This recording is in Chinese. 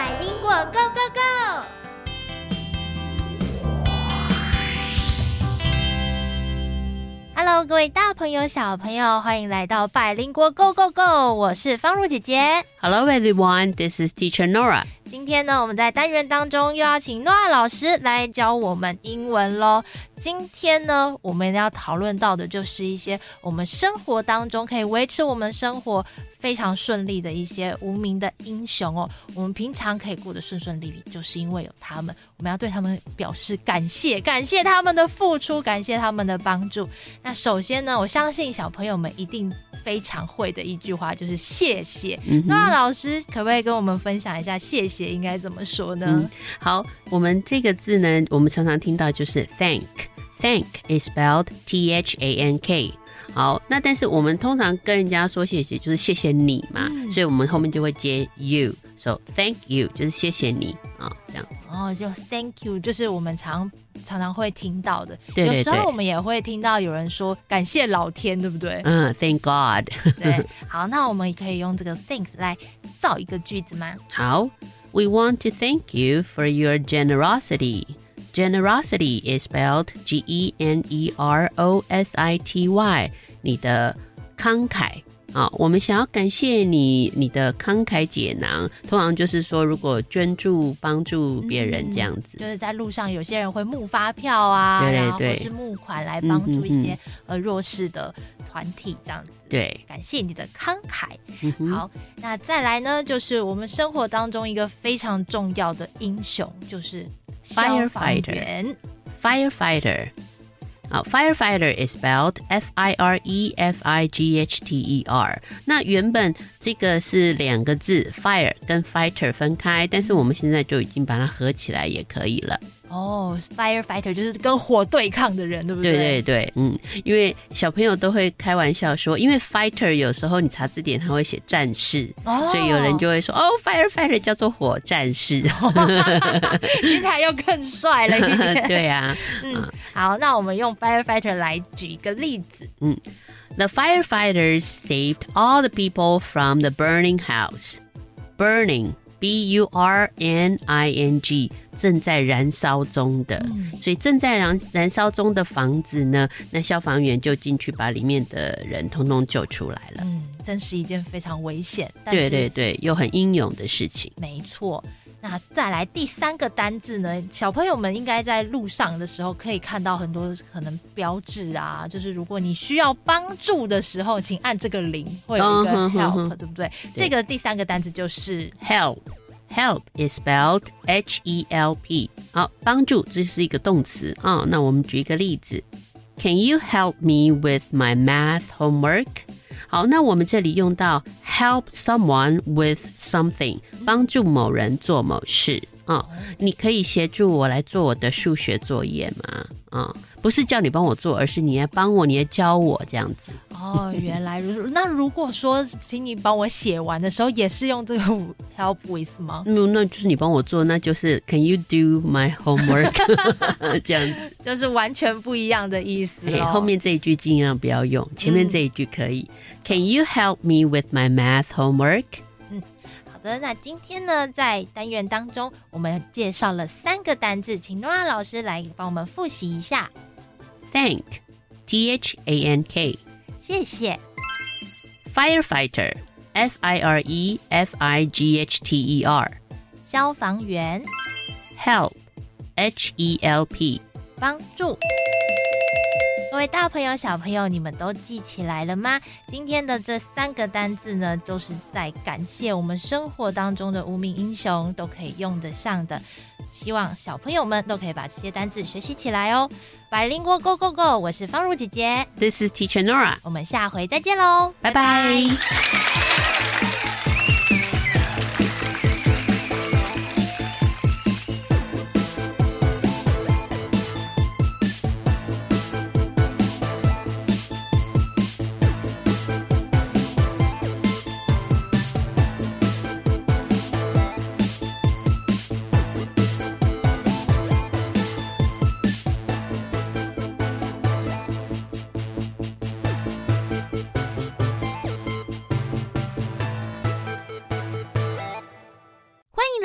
百灵果 Go Go Go！Hello，各位大朋友、小朋友，欢迎来到百灵果 Go Go Go！我是方如姐姐。Hello everyone, this is Teacher Nora. 今天呢，我们在单元当中又要请诺亚老师来教我们英文喽。今天呢，我们要讨论到的就是一些我们生活当中可以维持我们生活非常顺利的一些无名的英雄哦。我们平常可以过得顺顺利利，就是因为有他们。我们要对他们表示感谢，感谢他们的付出，感谢他们的帮助。那首先呢，我相信小朋友们一定。非常会的一句话就是谢谢。那老师可不可以跟我们分享一下谢谢应该怎么说呢？好，我们这个字呢，我们常常听到就是 thank。Thank is spelled T H A N K。好，那但是我们通常跟人家说谢谢，就是谢谢你嘛，所以我们后面就会接 you。So thank you 就是谢谢你啊，这样子。哦，就 thank you 就是我们常常常会听到的。对对对。有时候我们也会听到有人说感谢老天，对不对？嗯，Thank God。对。好，那我们可以用这个 thanks 来造一个句子吗？好，We want to thank you for your generosity. Generosity is spelled G E N E R O S I T Y。你的慷慨。啊，我们想要感谢你，你的慷慨解囊，通常就是说，如果捐助帮助别人这样子，就是在路上有些人会募发票啊，对对对，或是募款来帮助一些呃弱势的团体这样子。对，感谢你的慷慨。好，那再来呢，就是我们生活当中一个非常重要的英雄，就是消防员，firefighter。啊，firefighter is spelled F I R E F I G H T E R。那原本这个是两个字，fire 跟 fighter 分开，但是我们现在就已经把它合起来也可以了。哦，firefighter 就是跟火对抗的人，对不对？对对对，嗯，因为小朋友都会开玩笑说，因为 fighter 有时候你查字典他会写战士，所以有人就会说，哦，firefighter 叫做火战士，听起来又更帅了一点。对呀，嗯，好，那我们用 firefighter 来举一个例子，嗯，The firefighters saved all the people from the burning house. Burning, B-U-R-N-I-N-G. 正在燃烧中的，所以正在燃燃烧中的房子呢，那消防员就进去把里面的人通通救出来了。嗯，真是一件非常危险，对对对，又很英勇的事情。没错，那再来第三个单字呢？小朋友们应该在路上的时候可以看到很多可能标志啊，就是如果你需要帮助的时候，请按这个零，会有一个 help，对不对？这个第三个单字就是 help。Help is spelled H-E-L-P。好，帮助这是一个动词啊。那我们举一个例子，Can you help me with my math homework？好，那我们这里用到 help someone with something，帮助某人做某事啊。你可以协助我来做我的数学作业吗？啊。不是叫你帮我做，而是你来帮我，你来教我这样子。哦，原来如此。那如果说请你帮我写完的时候，也是用这个 help with 吗？那那就是你帮我做，那就是 Can you do my homework？这样子就是完全不一样的意思。后面这一句尽量不要用，前面这一句可以。Can you help me with my math homework？嗯，好的。那今天呢，在单元当中，我们介绍了三个单字，请 Nora 老师来帮我们复习一下。Thank, T H A N K，谢谢。Firefighter, F I R E F I G H T E R，消防员。Help, H E L P，帮助。各位大朋友、小朋友，你们都记起来了吗？今天的这三个单字呢，都是在感谢我们生活当中的无名英雄，都可以用得上的。希望小朋友们都可以把这些单字学习起来哦！百灵国 Go Go Go，我是方如姐姐，This is Teacher Nora，我们下回再见喽，拜拜。